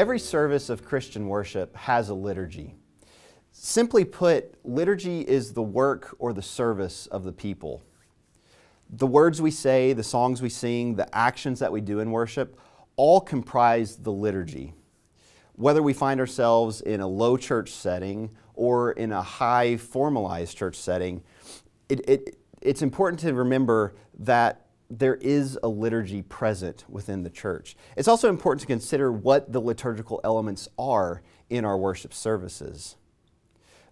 Every service of Christian worship has a liturgy. Simply put, liturgy is the work or the service of the people. The words we say, the songs we sing, the actions that we do in worship all comprise the liturgy. Whether we find ourselves in a low church setting or in a high formalized church setting, it, it, it's important to remember that there is a liturgy present within the church. It's also important to consider what the liturgical elements are in our worship services.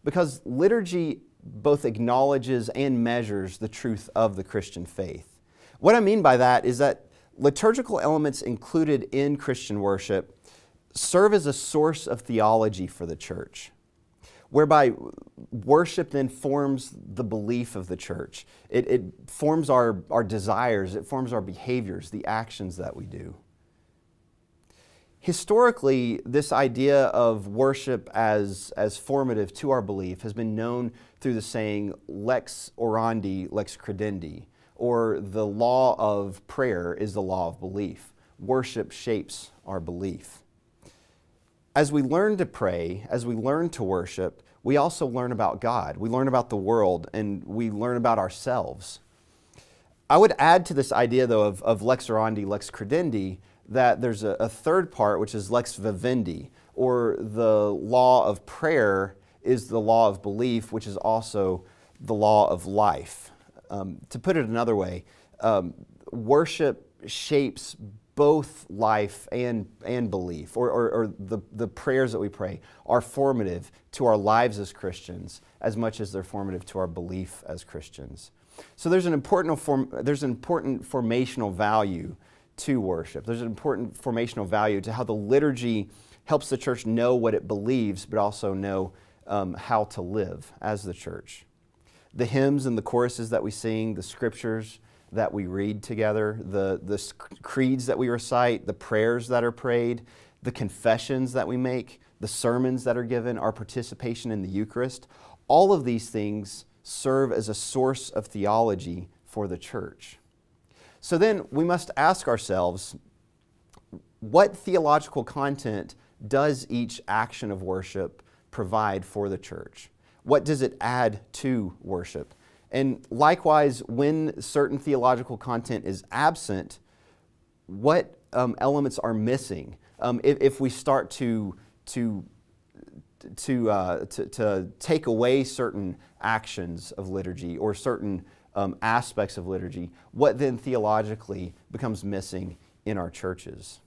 Because liturgy both acknowledges and measures the truth of the Christian faith. What I mean by that is that liturgical elements included in Christian worship serve as a source of theology for the church whereby worship then forms the belief of the church. It, it, forms our, our desires, it forms our behaviors, the actions that we do. Historically, this idea of worship as, as formative to our belief has been known through the saying lex orandi, lex credendi, or the law of prayer is the law of belief. Worship shapes our belief. As we learn to pray, as we learn to worship, we also learn about God. We learn about the world and we learn about ourselves. I would add to this idea, though, of, of lex orandi, lex credendi, that there's a, a third part, which is lex vivendi, or the law of prayer is the law of belief, which is also the law of life. Um, to put it another way, um, worship shapes both life and, and belief, or, or, or, the, the prayers that we pray, are formative to our lives as Christians as much as they're formative to our belief as Christians. So there's an important, form, there's an important formational value to worship. There's an important formational value to how the liturgy helps the church know what it believes, but also know um, how to live as the church. The hymns and the choruses that we sing, the scriptures, that we read together, the, the creeds that we recite, the prayers that are prayed, the confessions that we make, the sermons that are given, our participation in the Eucharist, all of these things serve as a source of theology for the church. So then we must ask ourselves what theological content does each action of worship provide for the church? What does it add to worship? And likewise, when certain theological content is absent, what um, elements are missing? Um, if, if, we start to, to, to, uh, to, to, take away certain actions of liturgy or certain um, aspects of liturgy, what then theologically becomes missing in our churches?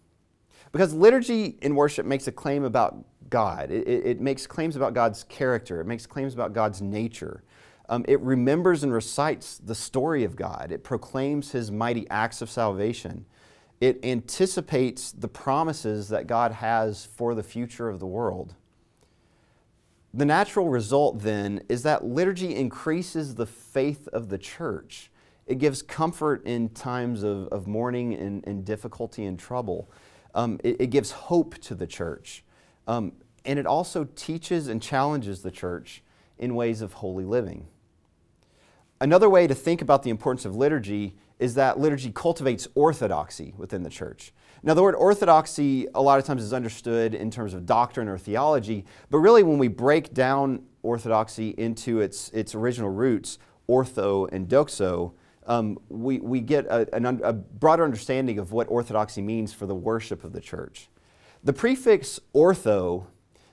Because liturgy in worship makes a claim about God. It, it, it makes claims about God's character. It makes claims about God's nature. Um, it remembers and recites the story of God. It proclaims his mighty acts of salvation. It anticipates the promises that God has for the future of the world. The natural result then is that liturgy increases the faith of the church. It gives comfort in times of, of mourning and, and difficulty and trouble. Um, it, it, gives hope to the church. Um, and it also teaches and challenges the church in ways of holy living. Another way to think about the importance of liturgy is that liturgy cultivates orthodoxy within the church. Now, the word orthodoxy a lot of times is understood in terms of doctrine or theology, but really when we break down orthodoxy into its, its original roots, ortho and doxo, um, we, we get a, an, a broader understanding of what orthodoxy means for the worship of the church. The prefix ortho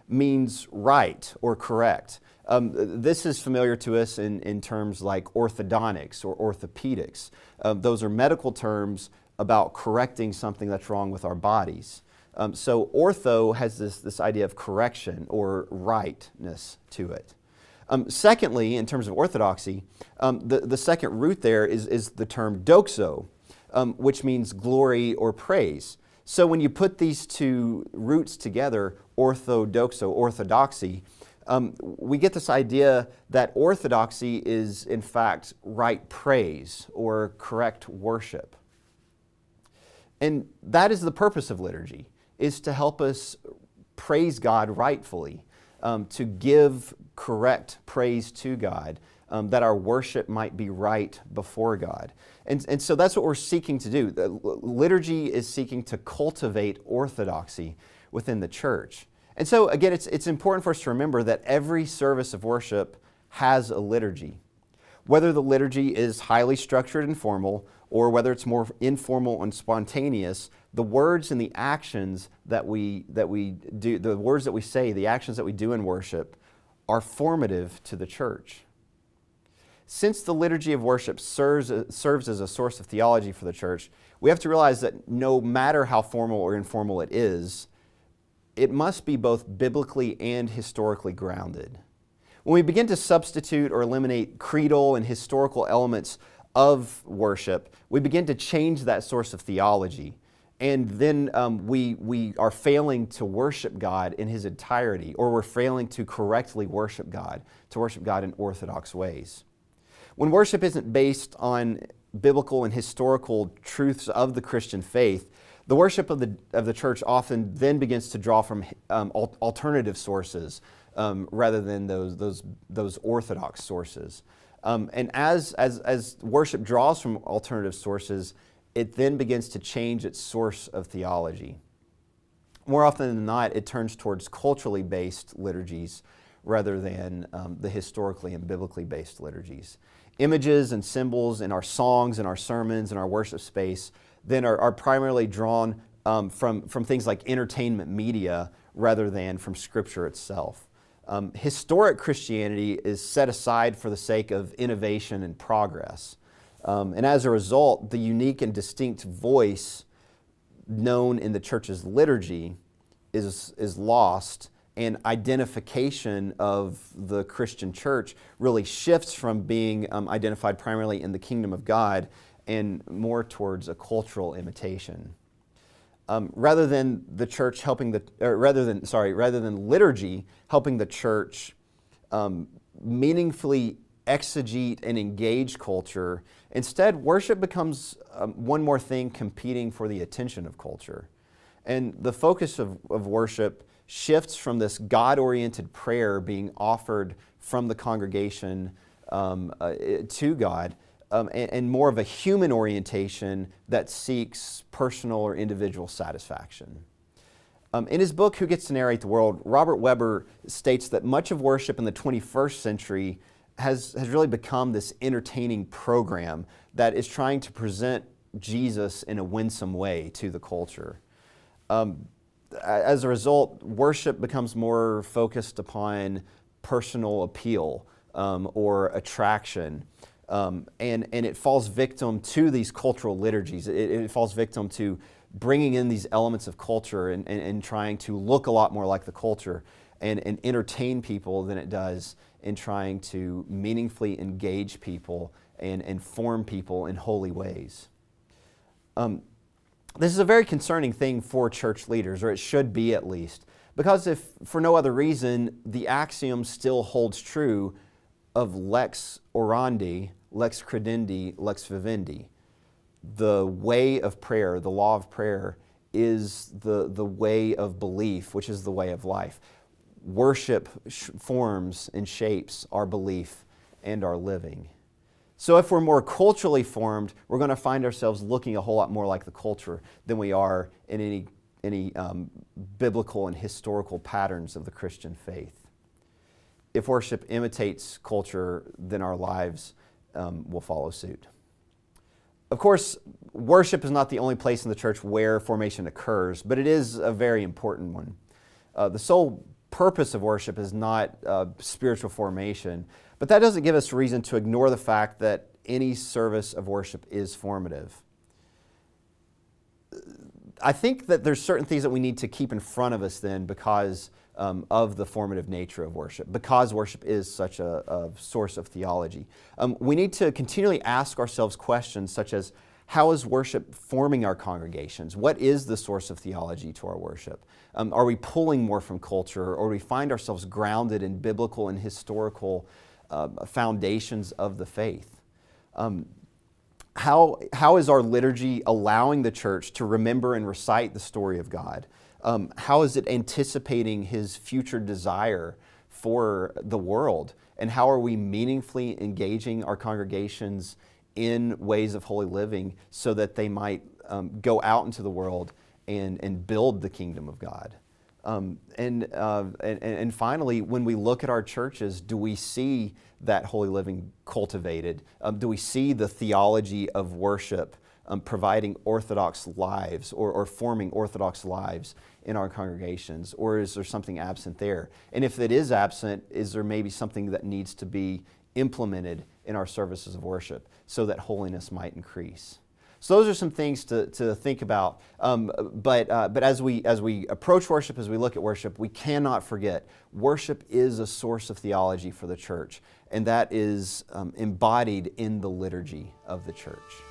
means right or correct. Um, this is familiar to us in, in terms like orthodontics or orthopedics. Um, those are medical terms about correcting something that's wrong with our bodies. Um, so ortho has this, this idea of correction or rightness to it. Um, secondly, in terms of orthodoxy, um, the, the second root there is, is the term doxo, um, which means glory or praise. So when you put these two roots together, orthodoxo, orthodoxy, um, we get this idea that orthodoxy is, in fact, right praise or correct worship. And that is the purpose of liturgy, is to help us praise God rightfully, um, to give correct praise to God, um, that our worship might be right before God. And, and so that's what we're seeking to do. The liturgy is seeking to cultivate orthodoxy within the church. And so, again, it's, it's important for us to remember that every service of worship has a liturgy. Whether the liturgy is highly structured and formal, or whether it's more informal and spontaneous, the words and the actions that we, that we do, the words that we say, the actions that we do in worship, are formative to the church. Since the liturgy of worship serves, serves as a source of theology for the church, we have to realize that no matter how formal or informal it is, it must be both biblically and historically grounded. When we begin to substitute or eliminate creedal and historical elements of worship, we begin to change that source of theology. And then um, we, we are failing to worship God in His entirety, or we're failing to correctly worship God, to worship God in orthodox ways. When worship isn't based on biblical and historical truths of the Christian faith, the worship of the, of the church often then begins to draw from um, alternative sources um, rather than those, those, those orthodox sources. Um, and as, as, as worship draws from alternative sources, it then begins to change its source of theology. More often than not, it turns towards culturally based liturgies rather than um, the historically and biblically based liturgies. Images and symbols in our songs and our sermons and our worship space then are, are primarily drawn um, from, from things like entertainment media rather than from Scripture itself. Um, historic Christianity is set aside for the sake of innovation and progress. Um, and as a result, the unique and distinct voice known in the church's liturgy is, is lost, and identification of the Christian church really shifts from being um, identified primarily in the kingdom of God and more towards a cultural imitation. Um, rather than the church helping the, rather than, sorry, rather than liturgy helping the church um, meaningfully exegete and engage culture, instead, worship becomes um, one more thing competing for the attention of culture. And the focus of, of worship shifts from this God oriented prayer being offered from the congregation um, uh, to God um, and, and, more of a human orientation that seeks personal or individual satisfaction. Um, in his book, Who Gets to Narrate the World, Robert Webber states that much of worship in the 21st century has, has really become this entertaining program that is trying to present Jesus in a winsome way to the culture. Um, as a result, worship becomes more focused upon personal appeal um, or attraction. Um, and, and it falls victim to these cultural liturgies. It, it, falls victim to bringing in these elements of culture and, and, and, trying to look a lot more like the culture and, and entertain people than it does in trying to meaningfully engage people and inform people in holy ways. Um, this is a very concerning thing for church leaders, or it should be at least, because if for no other reason, the axiom still holds true of lex orandi lex credendi, lex vivendi. The way of prayer, the law of prayer, is the, the way of belief, which is the way of life. Worship forms and shapes our belief and our living. So, if we're more culturally formed, we're going to find ourselves looking a whole lot more like the culture than we are in any, any um, biblical and historical patterns of the Christian faith. If worship imitates culture, then our lives um, will follow suit. Of course, worship is not the only place in the church where formation occurs, but it is a very important one. Uh, the sole purpose of worship is not uh, spiritual formation, but that doesn't give us reason to ignore the fact that any service of worship is formative. I think that there's certain things that we need to keep in front of us then because um, of the formative nature of worship, because worship is such a, a source of theology. Um, we need to continually ask ourselves questions such as how is worship forming our congregations? What is the source of theology to our worship? Um, are we pulling more from culture, or do we find ourselves grounded in biblical and historical uh, foundations of the faith? Um, how, how is our liturgy allowing the church to remember and recite the story of God? Um, how is it anticipating his future desire for the world? And how are we meaningfully engaging our congregations in ways of holy living so that they might um, go out into the world and, and build the kingdom of God? Um, and, uh, and, and finally, when we look at our churches, do we see that holy living cultivated? Um, do we see the theology of worship um, providing orthodox lives or, or forming orthodox lives in our congregations? Or is there something absent there? And if it is absent, is there maybe something that needs to be implemented in our services of worship so that holiness might increase? So those are some things to, to think about. Um, but uh, but as, we, as we approach worship, as we look at worship, we cannot forget worship is a source of theology for the church, and that is um, embodied in the liturgy of the church.